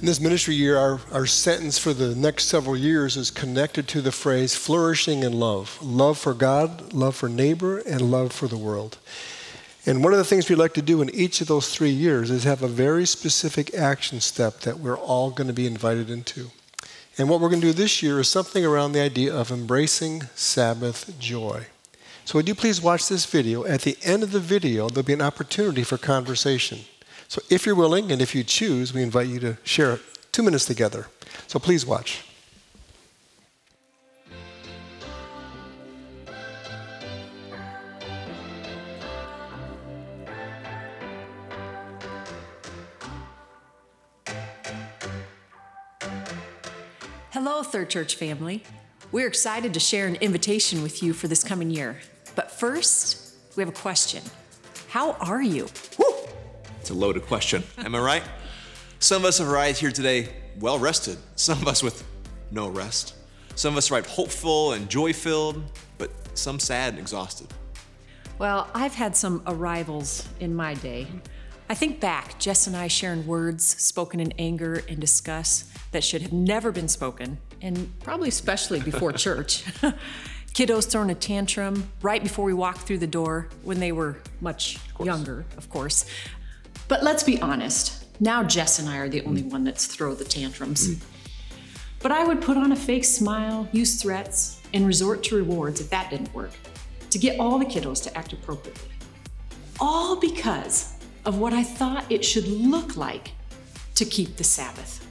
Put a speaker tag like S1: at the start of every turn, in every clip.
S1: In this ministry year, our, our sentence for the next several years is connected to the phrase flourishing in love love for God, love for neighbor, and love for the world. And one of the things we like to do in each of those three years is have a very specific action step that we're all going to be invited into. And what we're going to do this year is something around the idea of embracing Sabbath joy. So, would you please watch this video? At the end of the video, there'll be an opportunity for conversation. So if you're willing and if you choose, we invite you to share two minutes together. So please watch.
S2: Hello, Third Church family. We're excited to share an invitation with you for this coming year. But first, we have a question How are you? Woo!
S3: It's a loaded question. Am I right? Some of us have arrived here today well rested, some of us with no rest. Some of us arrived hopeful and joy filled, but some sad and exhausted.
S2: Well, I've had some arrivals in my day. I think back, Jess and I sharing words spoken in anger and disgust that should have never been spoken, and probably especially before church. Kiddos throwing a tantrum right before we walked through the door when they were much of younger, of course. But let's be honest. Now Jess and I are the only one that's throw the tantrums. Mm. But I would put on a fake smile, use threats, and resort to rewards if that didn't work to get all the kiddos to act appropriately. All because of what I thought it should look like to keep the Sabbath.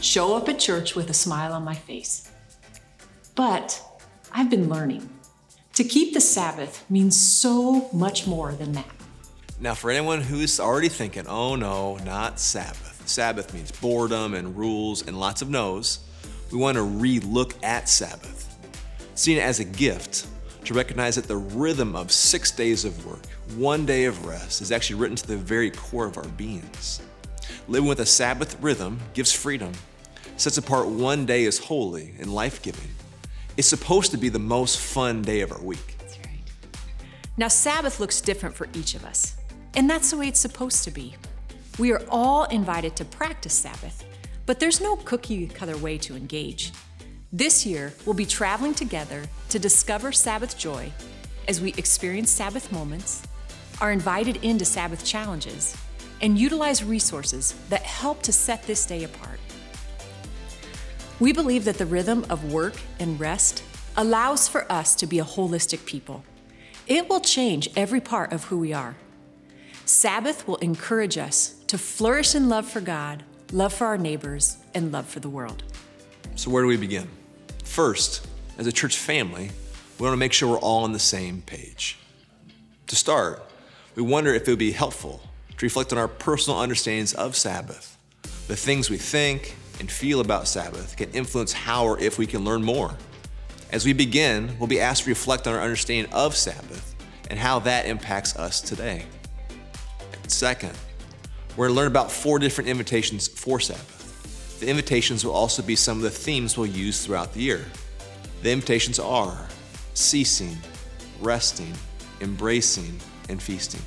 S2: Show up at church with a smile on my face. But I've been learning. To keep the Sabbath means so much more than that.
S3: Now, for anyone who's already thinking, oh no, not Sabbath. Sabbath means boredom and rules and lots of no's. We want to re look at Sabbath, seeing it as a gift to recognize that the rhythm of six days of work, one day of rest, is actually written to the very core of our beings. Living with a Sabbath rhythm gives freedom, sets apart one day as holy and life giving. It's supposed to be the most fun day of our week. That's right.
S2: Now, Sabbath looks different for each of us. And that's the way it's supposed to be. We are all invited to practice Sabbath, but there's no cookie cutter way to engage. This year, we'll be traveling together to discover Sabbath joy as we experience Sabbath moments, are invited into Sabbath challenges, and utilize resources that help to set this day apart. We believe that the rhythm of work and rest allows for us to be a holistic people. It will change every part of who we are. Sabbath will encourage us to flourish in love for God, love for our neighbors, and love for the world.
S3: So, where do we begin? First, as a church family, we want to make sure we're all on the same page. To start, we wonder if it would be helpful to reflect on our personal understandings of Sabbath. The things we think and feel about Sabbath can influence how or if we can learn more. As we begin, we'll be asked to reflect on our understanding of Sabbath and how that impacts us today. Second, we're going to learn about four different invitations for Sabbath. The invitations will also be some of the themes we'll use throughout the year. The invitations are ceasing, resting, embracing, and feasting.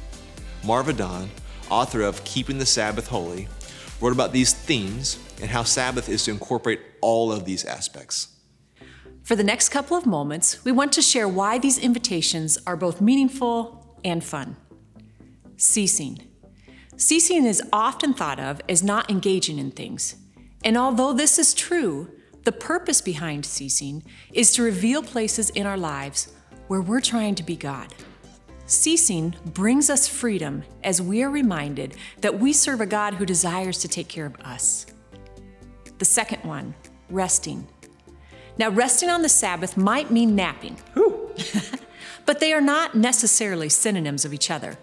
S3: Marva Dawn, author of Keeping the Sabbath Wholly, wrote about these themes and how Sabbath is to incorporate all of these aspects.
S2: For the next couple of moments, we want to share why these invitations are both meaningful and fun. Ceasing. Ceasing is often thought of as not engaging in things. And although this is true, the purpose behind ceasing is to reveal places in our lives where we're trying to be God. Ceasing brings us freedom as we are reminded that we serve a God who desires to take care of us. The second one, resting. Now, resting on the Sabbath might mean napping, but they are not necessarily synonyms of each other.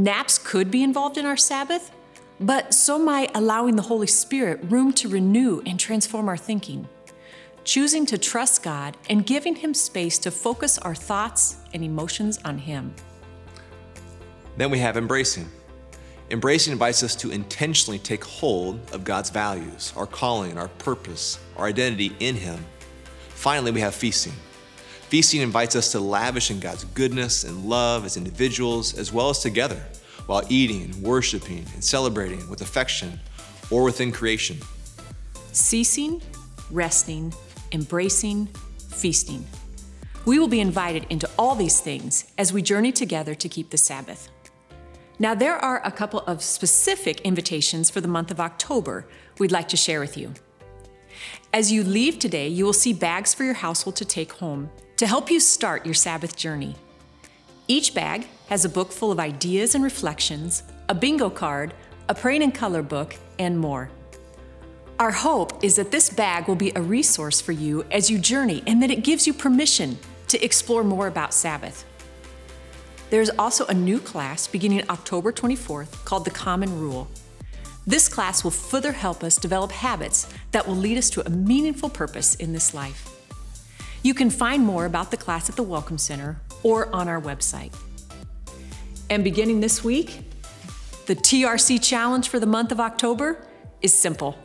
S2: Naps could be involved in our Sabbath, but so might allowing the Holy Spirit room to renew and transform our thinking. Choosing to trust God and giving Him space to focus our thoughts and emotions on Him.
S3: Then we have embracing. Embracing invites us to intentionally take hold of God's values, our calling, our purpose, our identity in Him. Finally, we have feasting. Feasting invites us to lavish in God's goodness and love as individuals as well as together while eating, worshiping, and celebrating with affection or within creation.
S2: Ceasing, resting, embracing, feasting. We will be invited into all these things as we journey together to keep the Sabbath. Now, there are a couple of specific invitations for the month of October we'd like to share with you. As you leave today, you will see bags for your household to take home to help you start your Sabbath journey. Each bag has a book full of ideas and reflections, a bingo card, a praying and color book, and more. Our hope is that this bag will be a resource for you as you journey and that it gives you permission to explore more about Sabbath. There's also a new class beginning October 24th called The Common Rule. This class will further help us develop habits that will lead us to a meaningful purpose in this life. You can find more about the class at the Welcome Center or on our website. And beginning this week, the TRC challenge for the month of October is simple,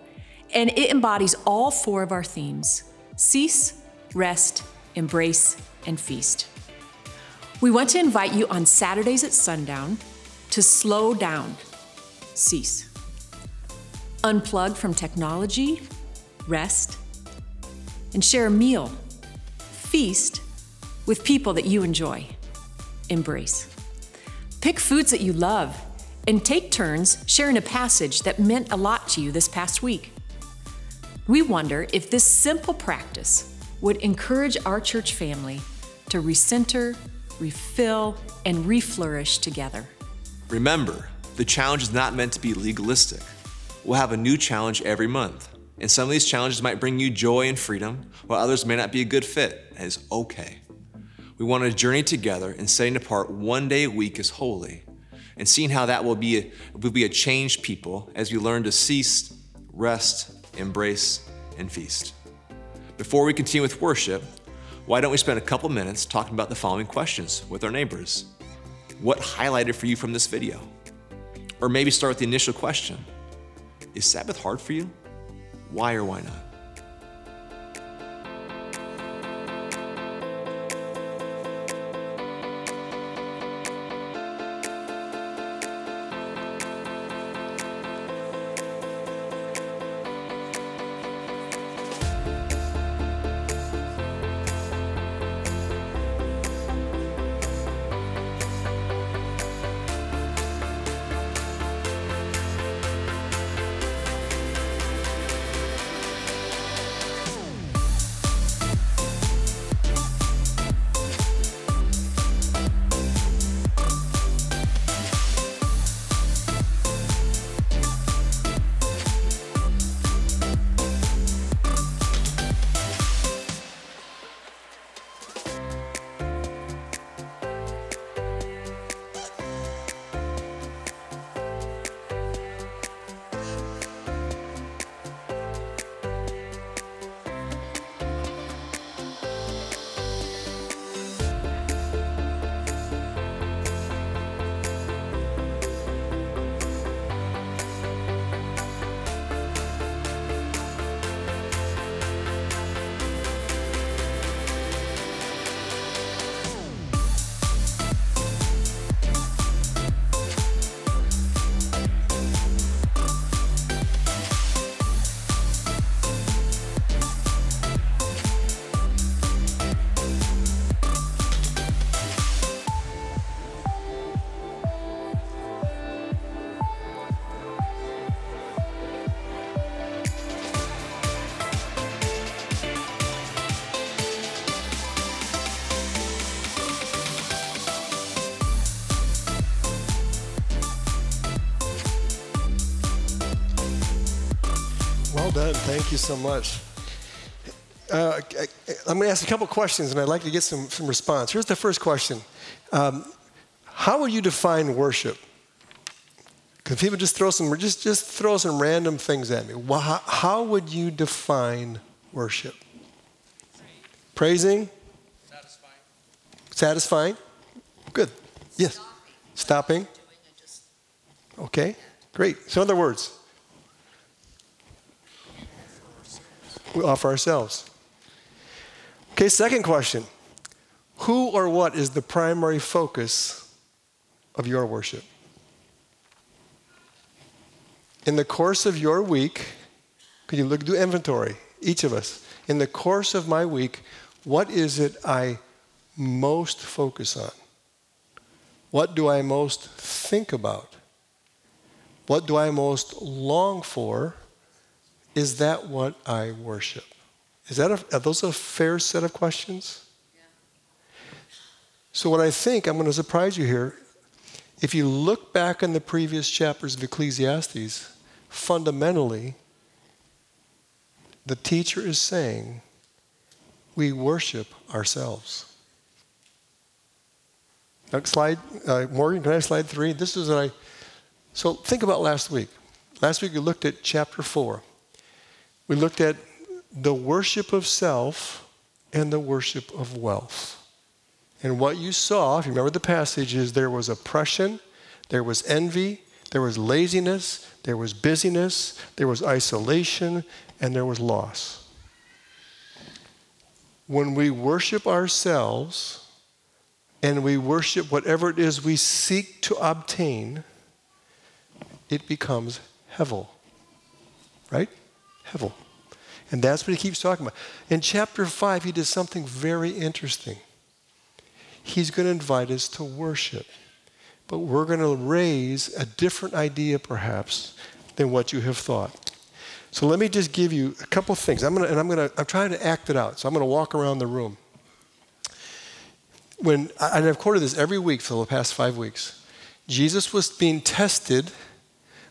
S2: and it embodies all four of our themes cease, rest, embrace, and feast. We want to invite you on Saturdays at sundown to slow down, cease, unplug from technology, rest, and share a meal, feast with people that you enjoy, embrace. Pick foods that you love and take turns sharing a passage that meant a lot to you this past week. We wonder if this simple practice would encourage our church family to recenter, refill, and reflourish together.
S3: Remember, the challenge is not meant to be legalistic. We'll have a new challenge every month. And some of these challenges might bring you joy and freedom, while others may not be a good fit. That is okay. We want to journey together in setting apart one day a week as holy and seeing how that will be a, will be a changed people as we learn to cease, rest, embrace, and feast. Before we continue with worship, why don't we spend a couple minutes talking about the following questions with our neighbors? What highlighted for you from this video? Or maybe start with the initial question Is Sabbath hard for you? Why or why not?
S1: Thank you so much. Uh, I, I'm going to ask a couple questions, and I'd like to get some, some response. Here's the first question um, How would you define worship? Because people just throw some just just throw some random things at me. Well, how, how would you define worship? Praising. Satisfying. Satisfying. Good. Yes. Stopping. Okay. Great. So, in other words, we offer ourselves. Okay, second question. Who or what is the primary focus of your worship? in the course of your week, could you look do inventory, each of us? In the course of my week, what is it I most focus on? What do I most think about? What do I most long for? Is that what I worship? Is that a, are those a fair set of questions? Yeah. So, what I think, I'm going to surprise you here. If you look back in the previous chapters of Ecclesiastes, fundamentally, the teacher is saying we worship ourselves. Next slide, uh, Morgan, can I slide three? This is what I. So think about last week. Last week we looked at chapter four. We looked at the worship of self and the worship of wealth. And what you saw, if you remember the passage, is there was oppression, there was envy, there was laziness, there was busyness, there was isolation, and there was loss. When we worship ourselves and we worship whatever it is we seek to obtain, it becomes hevel. Right? And that's what he keeps talking about. In chapter 5, he does something very interesting. He's going to invite us to worship. But we're going to raise a different idea, perhaps, than what you have thought. So let me just give you a couple things. I'm going to, and I'm going to, I'm trying to act it out. So I'm going to walk around the room. When, and I've quoted this every week for the past five weeks. Jesus was being tested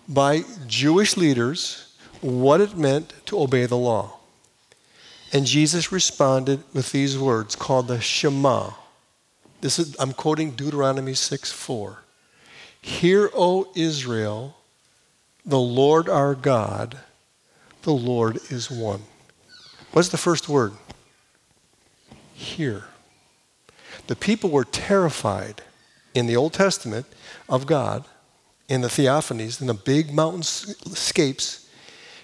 S1: by Jewish leaders what it meant to obey the law. And Jesus responded with these words called the Shema. This is, I'm quoting Deuteronomy 6 4. Hear, O Israel, the Lord our God, the Lord is one. What's the first word? Hear. The people were terrified in the Old Testament of God in the theophanies, in the big mountainscapes,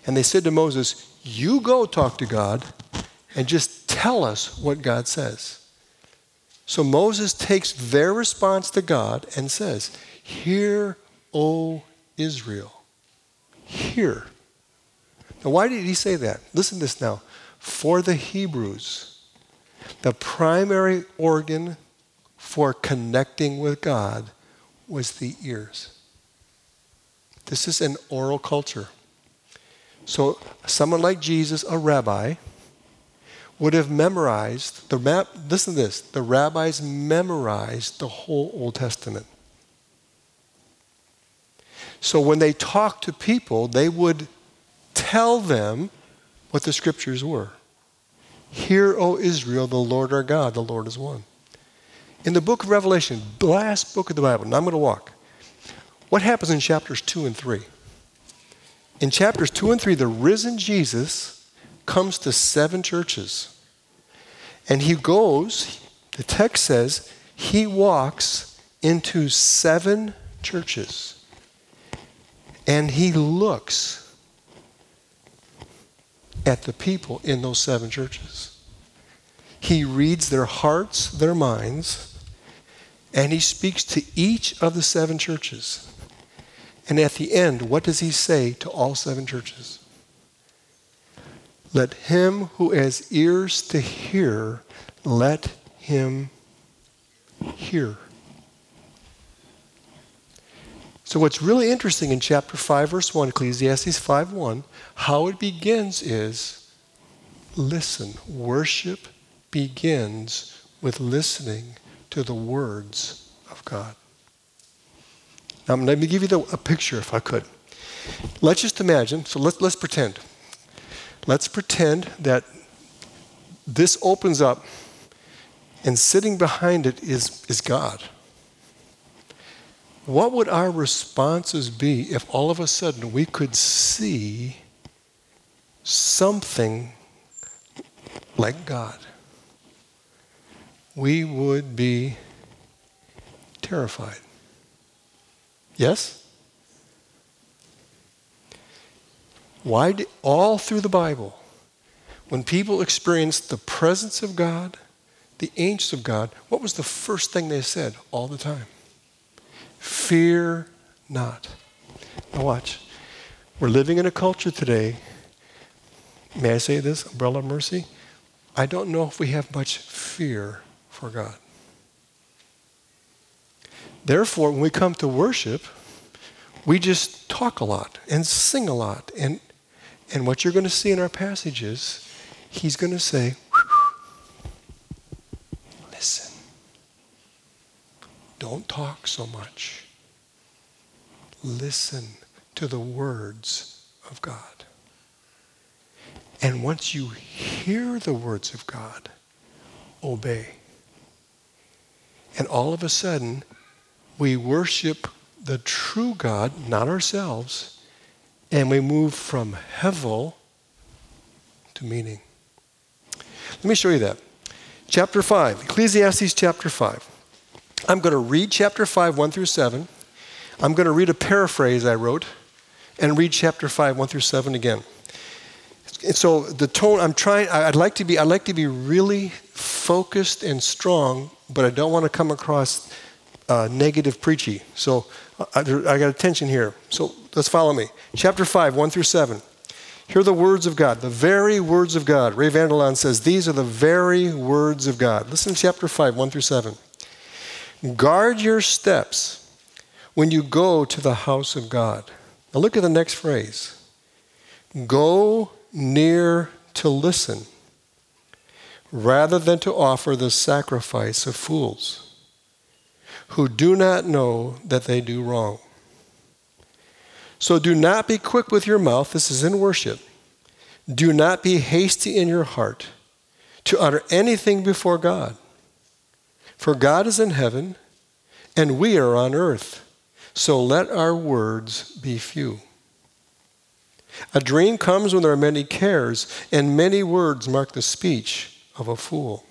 S1: and they said to Moses, You go talk to God and just tell us what God says. So Moses takes their response to God and says, Hear, O Israel. Hear. Now, why did he say that? Listen to this now. For the Hebrews, the primary organ for connecting with God was the ears. This is an oral culture. So, someone like Jesus, a rabbi, would have memorized the map. Listen to this: the rabbis memorized the whole Old Testament. So when they talked to people, they would tell them what the scriptures were. Hear, O Israel, the Lord our God, the Lord is one. In the book of Revelation, last book of the Bible, now I'm going to walk. What happens in chapters 2 and 3? In chapters 2 and 3, the risen Jesus comes to seven churches. And he goes, the text says, he walks into seven churches. And he looks at the people in those seven churches. He reads their hearts, their minds, and he speaks to each of the seven churches. And at the end, what does he say to all seven churches? Let him who has ears to hear, let him hear. So what's really interesting in chapter 5 verse 1 Ecclesiastes 5:1 how it begins is listen worship begins with listening to the words of God. Now, let me give you the, a picture, if I could. Let's just imagine, so let's, let's pretend. Let's pretend that this opens up, and sitting behind it is, is God. What would our responses be if all of a sudden we could see something like God? We would be terrified. Yes? Why did, all through the Bible, when people experienced the presence of God, the angels of God, what was the first thing they said all the time? Fear not. Now watch. We're living in a culture today, may I say this, umbrella of mercy? I don't know if we have much fear for God. Therefore, when we come to worship, we just talk a lot and sing a lot. And, and what you're going to see in our passages, he's going to say, listen. Don't talk so much. Listen to the words of God. And once you hear the words of God, obey. And all of a sudden, we worship the true God, not ourselves, and we move from hevel to meaning. Let me show you that. Chapter 5, Ecclesiastes chapter 5. I'm going to read chapter 5, 1 through 7. I'm going to read a paraphrase I wrote and read chapter 5, 1 through 7 again. And so the tone I'm trying I'd like to be I'd like to be really focused and strong, but I don't want to come across uh, negative preachy. So I, I got attention here. So let's follow me. Chapter 5, 1 through 7. Hear the words of God, the very words of God. Ray Vander Laan says, These are the very words of God. Listen to chapter 5, 1 through 7. Guard your steps when you go to the house of God. Now look at the next phrase. Go near to listen rather than to offer the sacrifice of fools who do not know that they do wrong. So do not be quick with your mouth, this is in worship. Do not be hasty in your heart to utter anything before God. For God is in heaven, and we are on earth. So let our words be few. A dream comes when there are many cares, and many words mark the speech of a fool.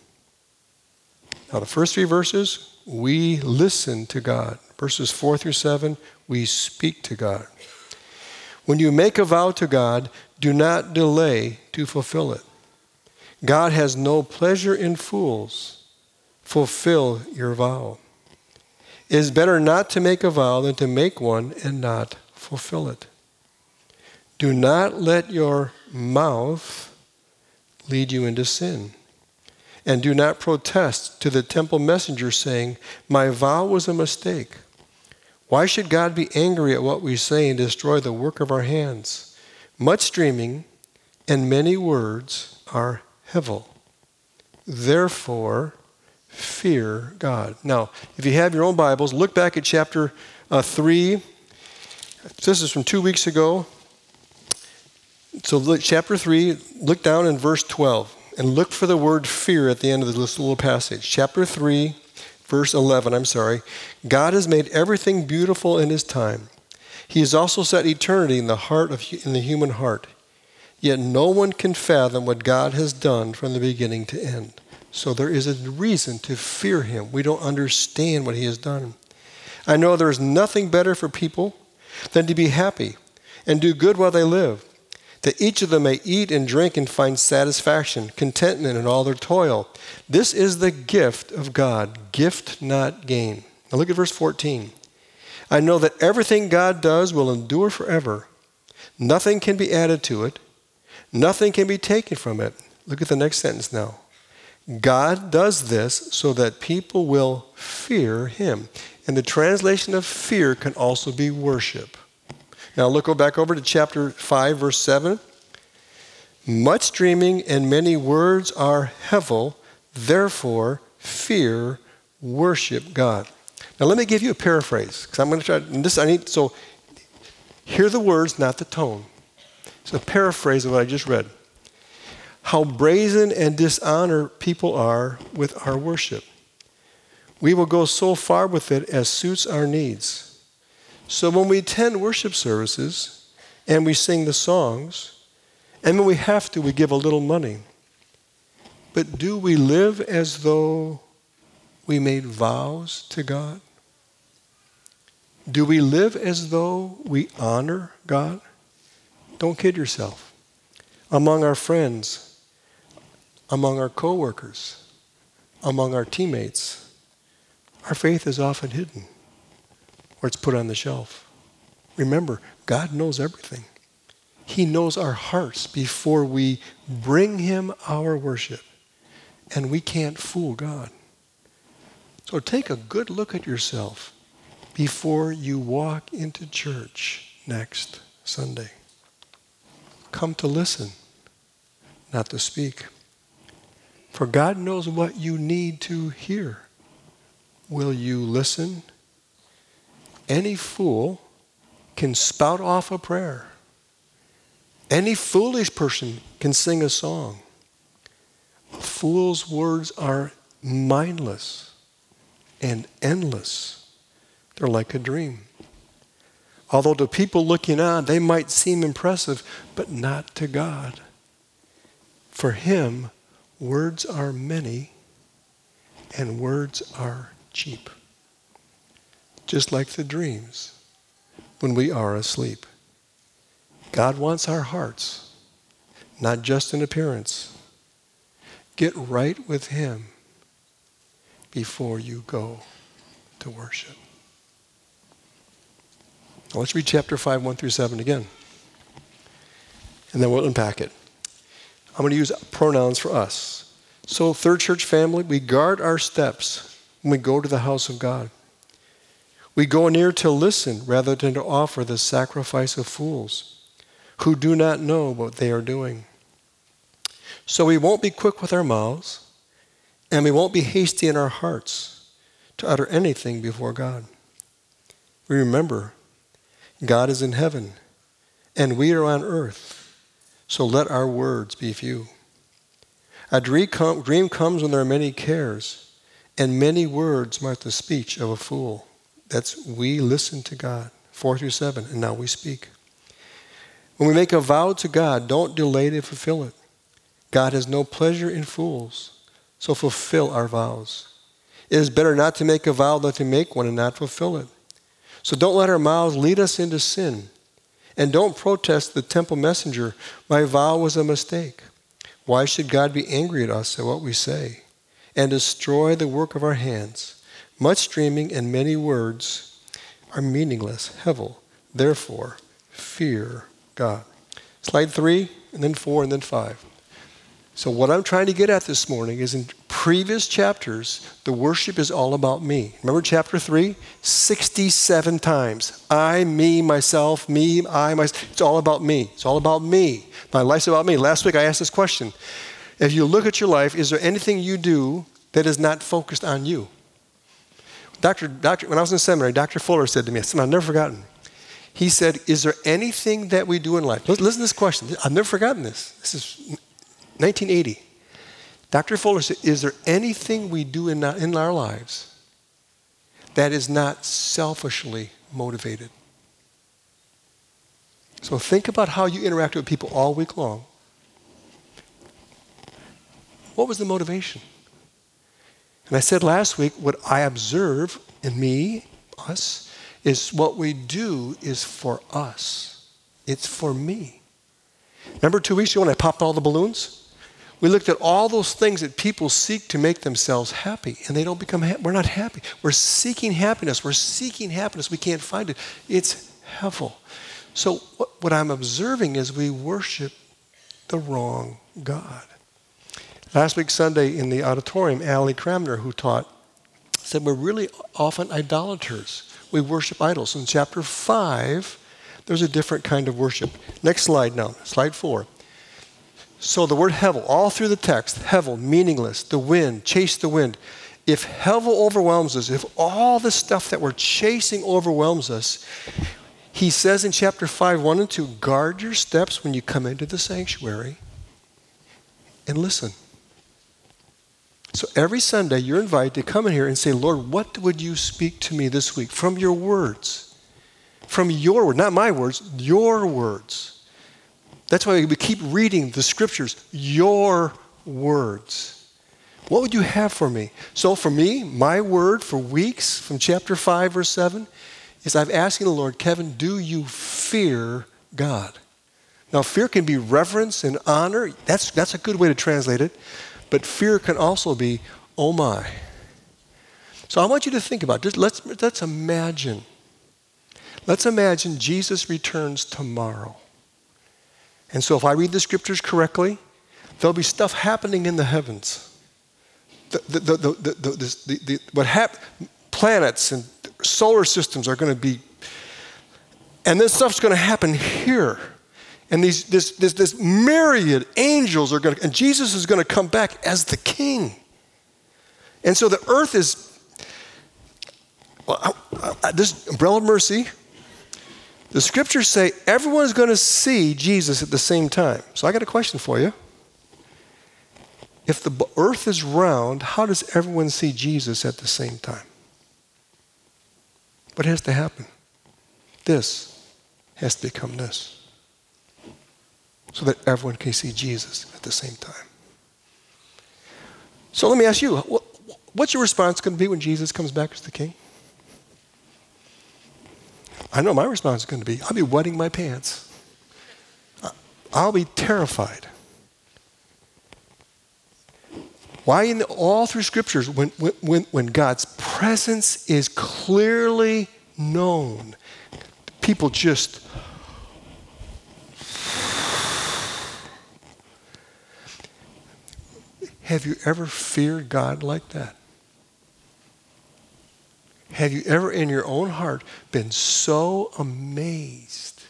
S1: Now, the first three verses, we listen to God. Verses 4 through 7, we speak to God. When you make a vow to God, do not delay to fulfill it. God has no pleasure in fools. Fulfill your vow. It is better not to make a vow than to make one and not fulfill it. Do not let your mouth lead you into sin. And do not protest to the temple messenger, saying, My vow was a mistake. Why should God be angry at what we say and destroy the work of our hands? Much dreaming and many words are hevel. Therefore, fear God. Now, if you have your own Bibles, look back at chapter uh, 3. This is from two weeks ago. So, look, chapter 3, look down in verse 12 and look for the word fear at the end of this little passage. Chapter 3, verse 11, I'm sorry. God has made everything beautiful in His time. He has also set eternity in the heart of in the human heart. Yet no one can fathom what God has done from the beginning to end. So there is a reason to fear Him. We don't understand what He has done. I know there is nothing better for people than to be happy and do good while they live that each of them may eat and drink and find satisfaction, contentment in all their toil. This is the gift of God, gift not gain. Now look at verse 14. I know that everything God does will endure forever. Nothing can be added to it, nothing can be taken from it. Look at the next sentence now. God does this so that people will fear him. And the translation of fear can also be worship. Now look back over to chapter 5, verse 7. Much dreaming and many words are hevel, therefore fear, worship God. Now let me give you a paraphrase, because I'm going to try this I need so hear the words, not the tone. It's a paraphrase of what I just read. How brazen and dishonor people are with our worship. We will go so far with it as suits our needs. So when we attend worship services and we sing the songs, and when we have to, we give a little money. But do we live as though we made vows to God? Do we live as though we honor God? Don't kid yourself. Among our friends, among our coworkers, among our teammates, our faith is often hidden or it's put on the shelf. Remember, God knows everything. He knows our hearts before we bring Him our worship. And we can't fool God. So take a good look at yourself before you walk into church next Sunday. Come to listen, not to speak. For God knows what you need to hear. Will you listen? Any fool can spout off a prayer. Any foolish person can sing a song. Fool's words are mindless and endless. They're like a dream. Although to people looking on, they might seem impressive, but not to God. For Him, words are many and words are cheap. Just like the dreams when we are asleep. God wants our hearts, not just an appearance. Get right with Him before you go to worship. Now let's read chapter 5, 1 through 7 again. And then we'll unpack it. I'm going to use pronouns for us. So, third church family, we guard our steps when we go to the house of God. We go near to listen rather than to offer the sacrifice of fools who do not know what they are doing. So we won't be quick with our mouths, and we won't be hasty in our hearts to utter anything before God. We remember God is in heaven, and we are on earth, so let our words be few. A dream comes when there are many cares, and many words mark the speech of a fool. That's we listen to God, 4 through 7, and now we speak. When we make a vow to God, don't delay to fulfill it. God has no pleasure in fools, so fulfill our vows. It is better not to make a vow than to make one and not fulfill it. So don't let our mouths lead us into sin. And don't protest the temple messenger. My vow was a mistake. Why should God be angry at us at what we say and destroy the work of our hands? Much dreaming and many words are meaningless. Hevel. Therefore, fear God. Slide three, and then four, and then five. So, what I'm trying to get at this morning is in previous chapters, the worship is all about me. Remember chapter three? 67 times. I, me, myself, me, I, myself. It's all about me. It's all about me. My life's about me. Last week I asked this question. If you look at your life, is there anything you do that is not focused on you? Doctor, doctor, when I was in seminary, Dr. Fuller said to me, I've never forgotten. He said, Is there anything that we do in life? Listen to this question. I've never forgotten this. This is 1980. Dr. Fuller said, Is there anything we do in, in our lives that is not selfishly motivated? So think about how you interact with people all week long. What was the motivation? And I said last week, what I observe in me, us, is what we do is for us. It's for me. Remember two weeks ago when I popped all the balloons? We looked at all those things that people seek to make themselves happy, and they don't become happy. We're not happy. We're seeking happiness. We're seeking happiness. We can't find it. It's hevel. So, what, what I'm observing is we worship the wrong God. Last week, Sunday, in the auditorium, Allie Cramner, who taught, said we're really often idolaters. We worship idols. In chapter 5, there's a different kind of worship. Next slide now, slide 4. So the word hevel, all through the text, hevel, meaningless, the wind, chase the wind. If hevel overwhelms us, if all the stuff that we're chasing overwhelms us, he says in chapter 5, 1 and 2, guard your steps when you come into the sanctuary and listen. So every Sunday, you're invited to come in here and say, Lord, what would you speak to me this week from your words? From your word, not my words, your words. That's why we keep reading the scriptures, your words. What would you have for me? So, for me, my word for weeks from chapter 5, verse 7 is I've asking the Lord, Kevin, do you fear God? Now, fear can be reverence and honor. That's, that's a good way to translate it. But fear can also be, oh my. So I want you to think about this. Let's, let's imagine. Let's imagine Jesus returns tomorrow. And so if I read the scriptures correctly, there'll be stuff happening in the heavens. The, the, the, the, what hap- planets and solar systems are going to be, and this stuff's going to happen here. And these, this, this, this myriad angels are going to, and Jesus is going to come back as the king. And so the earth is, well, I, I, this umbrella of mercy, the scriptures say everyone is going to see Jesus at the same time. So I got a question for you. If the earth is round, how does everyone see Jesus at the same time? What has to happen? This has to become this. So that everyone can see Jesus at the same time. So let me ask you what's your response going to be when Jesus comes back as the king? I know my response is going to be I'll be wetting my pants. I'll be terrified. Why, in the, all through scriptures, when, when, when God's presence is clearly known, people just. Have you ever feared God like that? Have you ever in your own heart been so amazed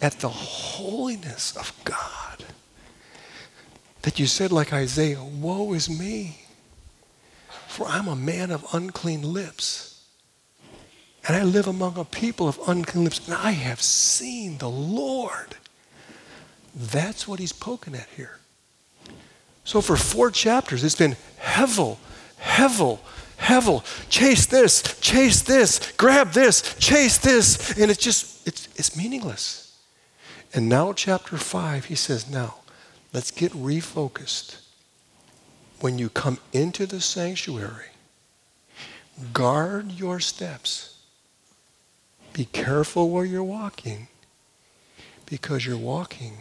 S1: at the holiness of God that you said, like Isaiah, Woe is me, for I'm a man of unclean lips. And I live among a people of unclean lips, and I have seen the Lord. That's what he's poking at here. So for four chapters, it's been Hevel, Hevel, Hevel, chase this, chase this, grab this, chase this, and it's just, it's, it's meaningless. And now, chapter 5, he says, now, let's get refocused. When you come into the sanctuary, guard your steps. Be careful where you're walking because you're walking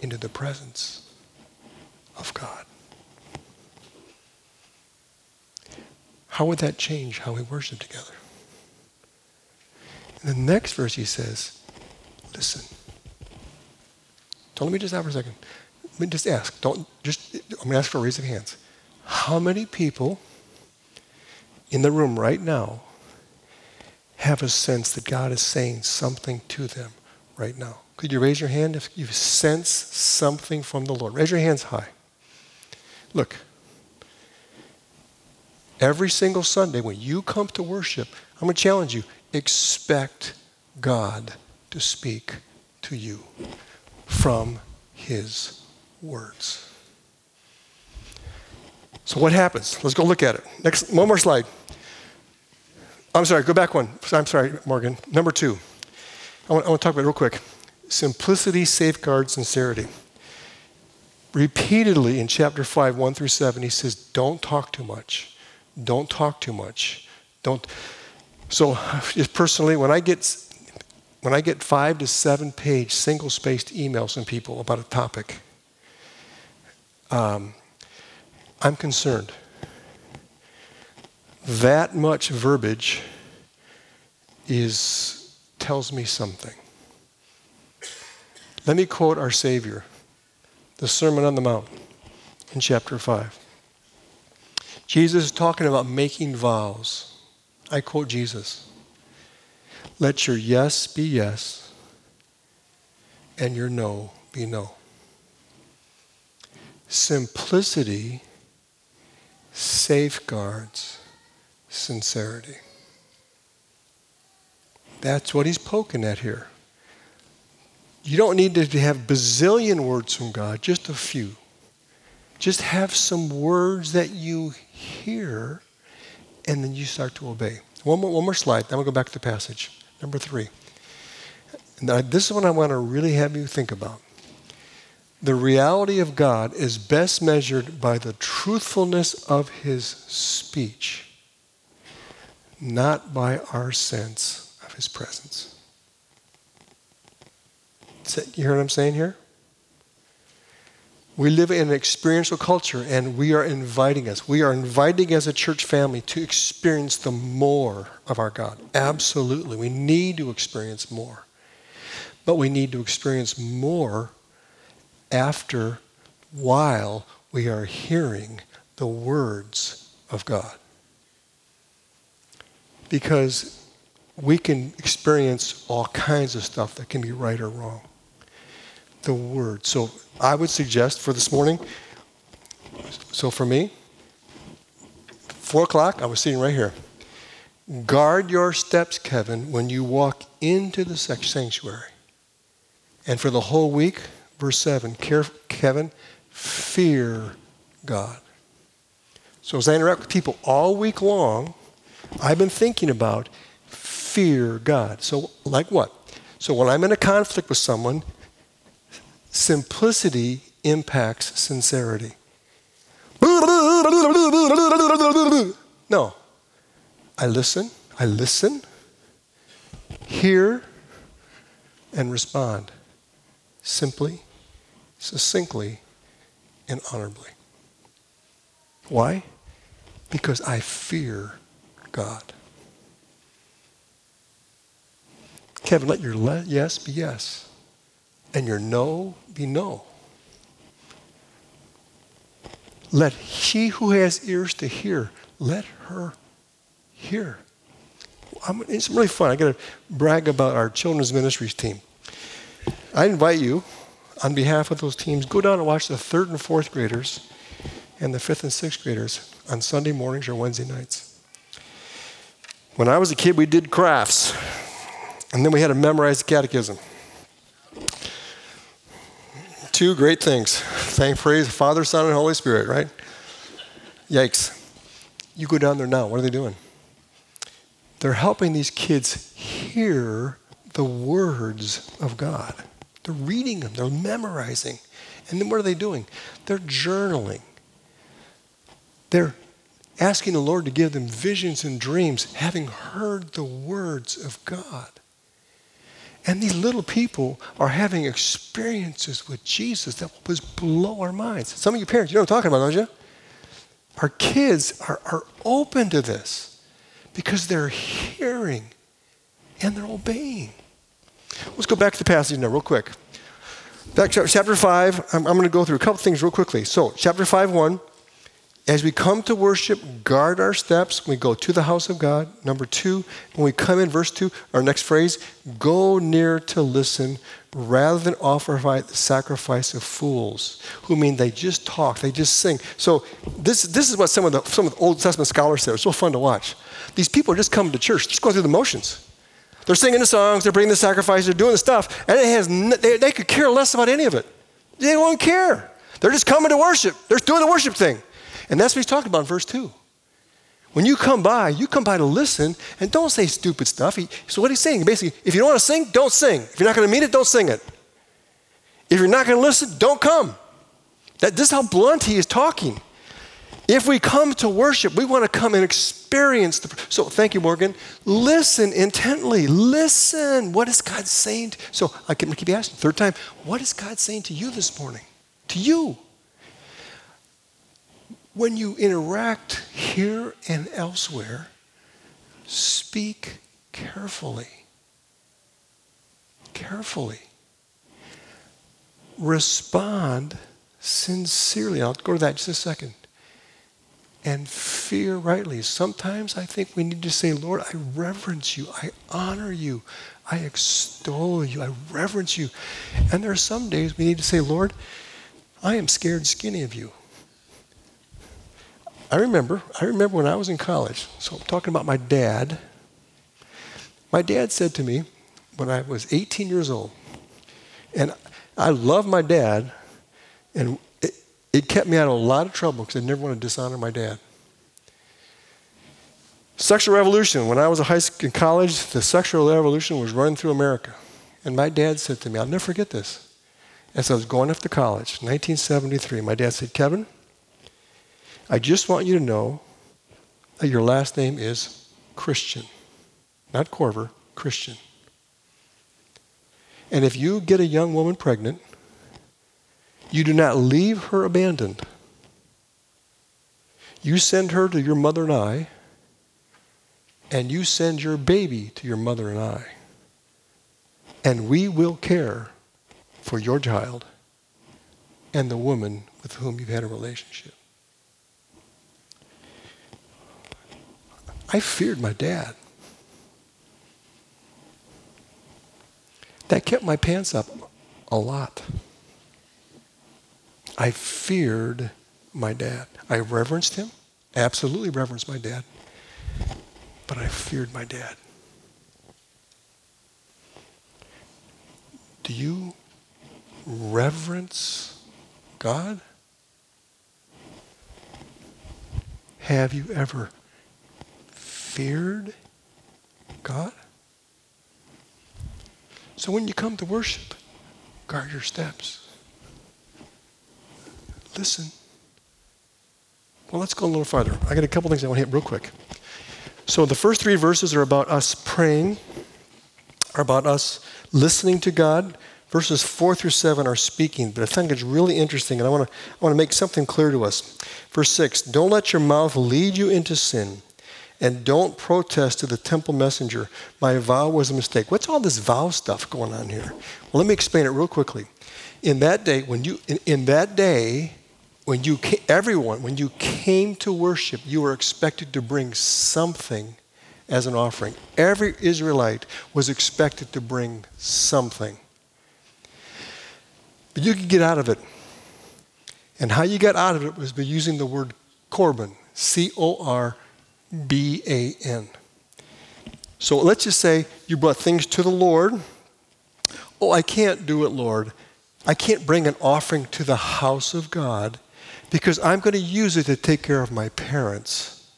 S1: into the presence of God. How would that change how we worship together? In the next verse, he says, Listen. Don't let me just have for a second. Let me just ask. Don't just. I'm going to ask for a raise of hands. How many people in the room right now have a sense that God is saying something to them right now? Could you raise your hand if you sense something from the Lord? Raise your hands high. Look, Every single Sunday, when you come to worship, I'm going to challenge you expect God to speak to you from His words. So, what happens? Let's go look at it. Next, one more slide. I'm sorry, go back one. I'm sorry, Morgan. Number two. I want, I want to talk about it real quick. Simplicity safeguards sincerity. Repeatedly in chapter 5, 1 through 7, he says, Don't talk too much don't talk too much. Don't. So, just personally, when I get when I get five to seven page single spaced emails from people about a topic, um, I'm concerned. That much verbiage is tells me something. Let me quote our Savior, the Sermon on the Mount in chapter 5. Jesus is talking about making vows. I quote Jesus Let your yes be yes, and your no be no. Simplicity safeguards sincerity. That's what he's poking at here. You don't need to have bazillion words from God, just a few. Just have some words that you hear, and then you start to obey. One more, one more slide, then we'll go back to the passage. Number three. Now, this is what I want to really have you think about. The reality of God is best measured by the truthfulness of his speech, not by our sense of his presence. You hear what I'm saying here? We live in an experiential culture, and we are inviting us. We are inviting as a church family to experience the more of our God. Absolutely. We need to experience more. but we need to experience more after, while we are hearing the words of God. Because we can experience all kinds of stuff that can be right or wrong. The Word. So I would suggest for this morning, so for me, four o'clock, I was sitting right here. Guard your steps, Kevin, when you walk into the sanctuary. And for the whole week, verse 7, care, Kevin, fear God. So as I interact with people all week long, I've been thinking about fear God. So, like what? So, when I'm in a conflict with someone, simplicity impacts sincerity. No. I listen, I listen, hear, and respond simply, succinctly, and honorably. Why? Because I fear God. Kevin, let your le- yes be yes, and your no be no. Let he who has ears to hear, let her hear. I'm, it's really fun. I got to brag about our children's ministries team. I invite you, on behalf of those teams, go down and watch the third and fourth graders and the fifth and sixth graders on Sunday mornings or Wednesday nights. When I was a kid, we did crafts, and then we had to memorize the catechism. Two great things. Thank praise Father, Son, and Holy Spirit, right? Yikes. You go down there now, what are they doing? They're helping these kids hear the words of God. They're reading them, they're memorizing. And then what are they doing? They're journaling. They're asking the Lord to give them visions and dreams, having heard the words of God. And these little people are having experiences with Jesus that will blow our minds. Some of you parents, you know what I'm talking about, don't you? Our kids are, are open to this because they're hearing and they're obeying. Let's go back to the passage now, real quick. Back to chapter 5, I'm, I'm going to go through a couple things real quickly. So, chapter 5, 1. As we come to worship, guard our steps. We go to the house of God. Number two, when we come in, verse two, our next phrase, go near to listen rather than offer the sacrifice of fools, who mean they just talk, they just sing. So this, this is what some of the some of the Old Testament scholars say. It's so fun to watch. These people are just coming to church, just going through the motions. They're singing the songs, they're bringing the sacrifice, they're doing the stuff, and it has they, they could care less about any of it. They don't care. They're just coming to worship. They're doing the worship thing. And that's what he's talking about in verse 2. When you come by, you come by to listen and don't say stupid stuff. He, so, what he's saying, basically, if you don't want to sing, don't sing. If you're not going to mean it, don't sing it. If you're not going to listen, don't come. That, this is how blunt he is talking. If we come to worship, we want to come and experience the. So, thank you, Morgan. Listen intently. Listen. What is God saying? To, so, I keep asking, third time, what is God saying to you this morning? To you when you interact here and elsewhere, speak carefully. Carefully. Respond sincerely. I'll go to that just a second. And fear rightly. Sometimes I think we need to say, Lord, I reverence you. I honor you. I extol you. I reverence you. And there are some days we need to say, Lord, I am scared skinny of you. I remember, I remember when I was in college, so I'm talking about my dad. My dad said to me when I was 18 years old, and I love my dad, and it, it kept me out of a lot of trouble because I never want to dishonor my dad. Sexual revolution. When I was high school, in college, the sexual revolution was running through America. And my dad said to me, I'll never forget this. As I was going off to college, 1973, my dad said, Kevin, I just want you to know that your last name is Christian. Not Corver, Christian. And if you get a young woman pregnant, you do not leave her abandoned. You send her to your mother and I, and you send your baby to your mother and I. And we will care for your child and the woman with whom you've had a relationship. I feared my dad. That kept my pants up a lot. I feared my dad. I reverenced him, absolutely reverenced my dad, but I feared my dad. Do you reverence God? Have you ever feared God? So when you come to worship, guard your steps. Listen. Well, let's go a little farther. I got a couple things I want to hit real quick. So the first three verses are about us praying, are about us listening to God. Verses four through seven are speaking, but I think it's really interesting, and I want to I want to make something clear to us. Verse six: Don't let your mouth lead you into sin, and don't protest to the temple messenger. My vow was a mistake. What's all this vow stuff going on here? Well, let me explain it real quickly. In that day, when you in, in that day, when you everyone when you came to worship, you were expected to bring something as an offering. Every Israelite was expected to bring something. But you could get out of it. And how you got out of it was by using the word Corban, C O R B A N. So let's just say you brought things to the Lord. Oh, I can't do it, Lord. I can't bring an offering to the house of God because I'm going to use it to take care of my parents.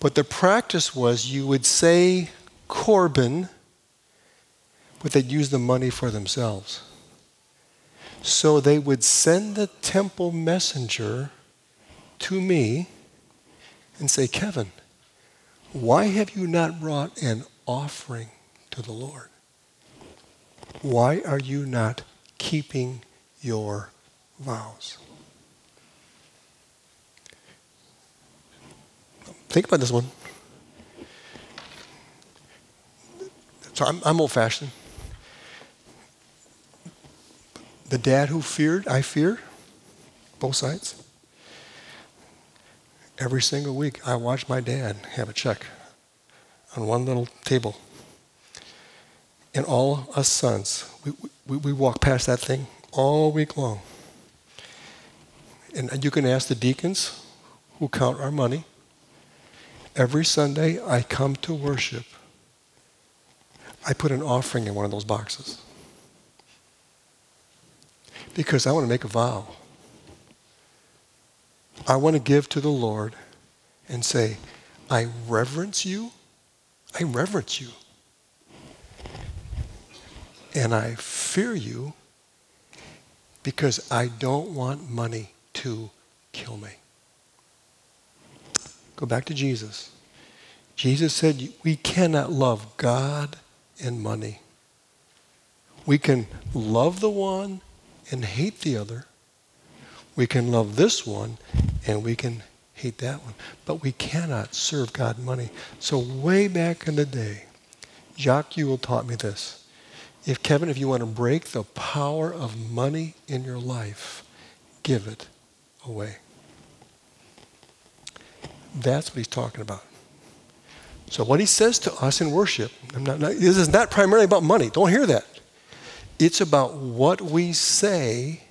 S1: But the practice was you would say Corban, but they'd use the money for themselves. So they would send the temple messenger to me and say, Kevin, why have you not brought an offering to the Lord? Why are you not keeping your vows? Think about this one. So I'm, I'm old fashioned. The dad who feared, I fear, both sides. Every single week, I watch my dad have a check on one little table. And all us sons, we, we, we walk past that thing all week long. And you can ask the deacons who count our money. Every Sunday, I come to worship. I put an offering in one of those boxes because I want to make a vow. I want to give to the Lord and say, I reverence you. I reverence you. And I fear you because I don't want money to kill me. Go back to Jesus. Jesus said, We cannot love God and money. We can love the one and hate the other. We can love this one and we can hate that one. But we cannot serve God money. So, way back in the day, Jacques Ellul taught me this. If Kevin, if you want to break the power of money in your life, give it away. That's what he's talking about. So, what he says to us in worship, not, not, this is not primarily about money. Don't hear that. It's about what we say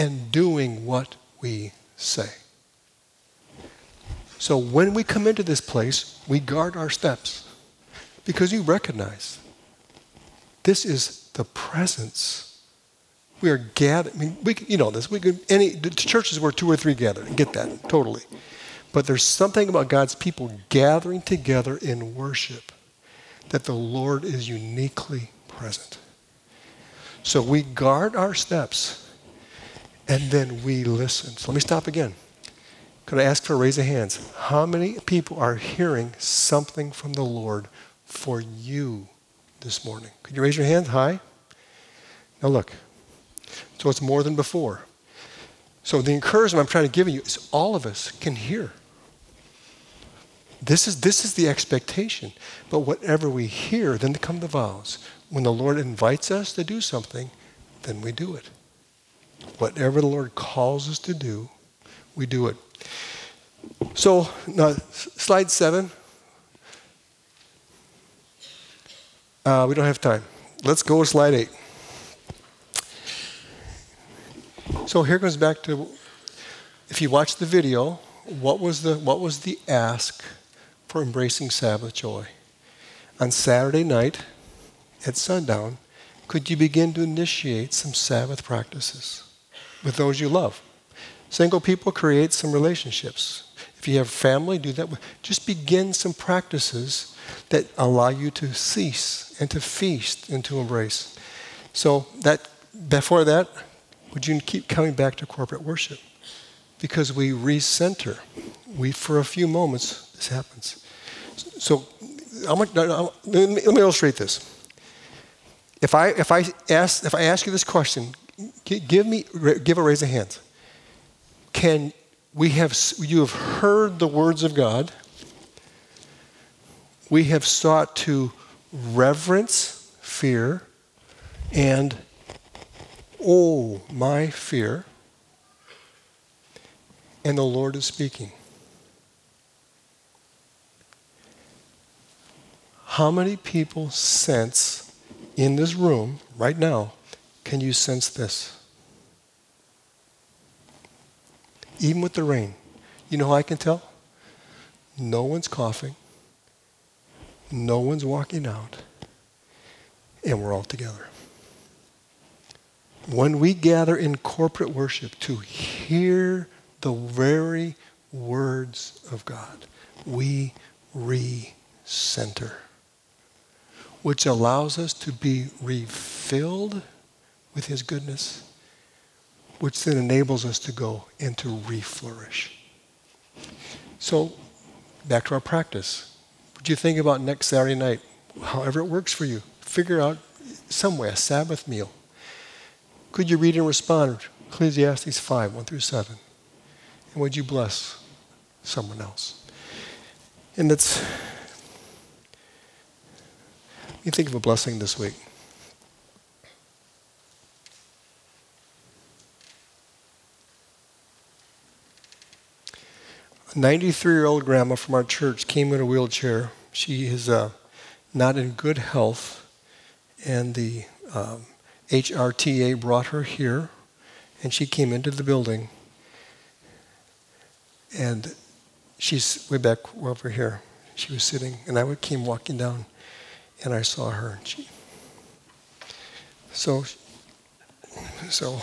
S1: and doing what we say. So, when we come into this place, we guard our steps because you recognize this is the presence. We are gathered. I mean, we, you know this. We could any the churches where two or three gather. Get that totally. But there's something about God's people gathering together in worship that the Lord is uniquely present. So we guard our steps and then we listen. So let me stop again. Could I ask for a raise of hands? How many people are hearing something from the Lord for you this morning? Could you raise your hand? High. Now look. So it's more than before. So the encouragement I'm trying to give you is all of us can hear. This is, this is the expectation. But whatever we hear, then come the vows. When the Lord invites us to do something, then we do it. Whatever the Lord calls us to do, we do it. So, now, slide seven. Uh, we don't have time. Let's go to slide eight. So here comes back to if you watch the video, what was the what was the ask for embracing Sabbath joy? On Saturday night at sundown, could you begin to initiate some Sabbath practices with those you love? Single people create some relationships. If you have family, do that. Just begin some practices that allow you to cease and to feast and to embrace. So that before that, would you keep coming back to corporate worship? Because we recenter. We for a few moments this happens. So much, let me illustrate this. If I if I ask if I ask you this question, give me give a raise of hands. Can we have you have heard the words of God? We have sought to reverence fear and oh my fear and the Lord is speaking. How many people sense in this room right now? Can you sense this? Even with the rain. You know how I can tell? No one's coughing. No one's walking out. And we're all together. When we gather in corporate worship to hear the very words of God, we recenter, which allows us to be refilled with His goodness, which then enables us to go and to re flourish. So, back to our practice. What do you think about next Saturday night? However it works for you. Figure out some way, a Sabbath meal. Could you read and respond Ecclesiastes 5, 1 through 7? And would you bless someone else? And it's, you think of a blessing this week. A 93 year old grandma from our church came in a wheelchair. She is uh, not in good health, and the um, HIRTA brought her here, and she came into the building. And she's way back over here. She was sitting, and I came walking down, and I saw her. And she, so, so,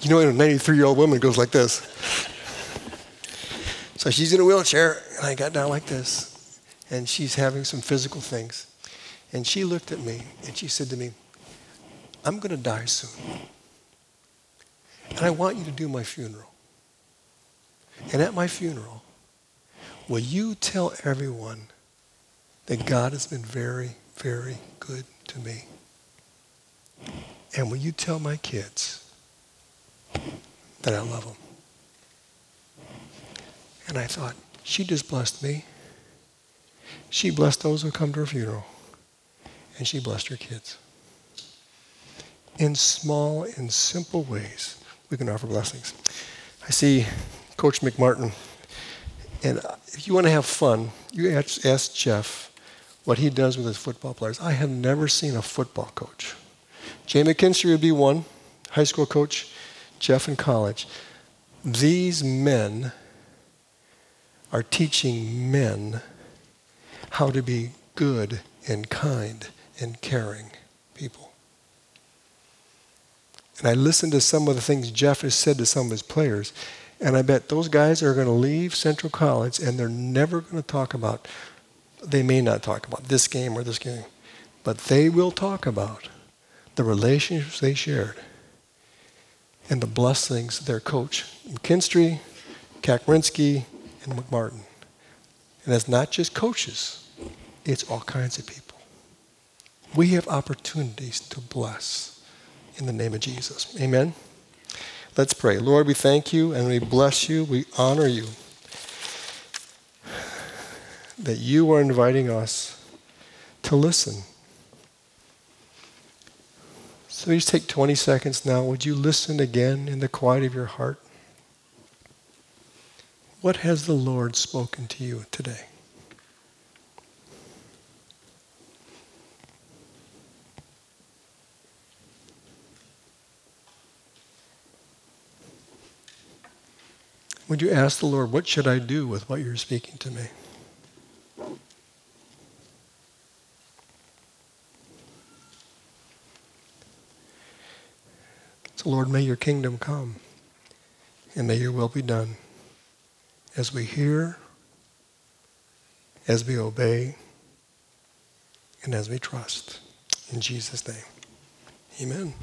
S1: you know, a 93 year old woman goes like this. So she's in a wheelchair, and I got down like this, and she's having some physical things. And she looked at me, and she said to me, I'm going to die soon. And I want you to do my funeral. And at my funeral, will you tell everyone that God has been very, very good to me? And will you tell my kids that I love them? And I thought, she just blessed me. She blessed those who come to her funeral. And she blessed her kids. In small and simple ways, we can offer blessings. I see Coach McMartin. And uh, if you want to have fun, you ask, ask Jeff what he does with his football players. I have never seen a football coach. Jay McKinstry would be one, high school coach, Jeff in college. These men are teaching men how to be good and kind and caring people. And I listened to some of the things Jeff has said to some of his players, and I bet those guys are going to leave Central College and they're never going to talk about, they may not talk about this game or this game, but they will talk about the relationships they shared and the blessings their coach, McKinstry, Kacmarynski, and McMartin. And it's not just coaches, it's all kinds of people. We have opportunities to bless in the name of Jesus. Amen. Let's pray. Lord, we thank you and we bless you. We honor you. that you are inviting us to listen. So just take 20 seconds now. Would you listen again in the quiet of your heart? What has the Lord spoken to you today? Would you ask the Lord, what should I do with what you're speaking to me? So, Lord, may your kingdom come and may your will be done as we hear, as we obey, and as we trust. In Jesus' name, amen.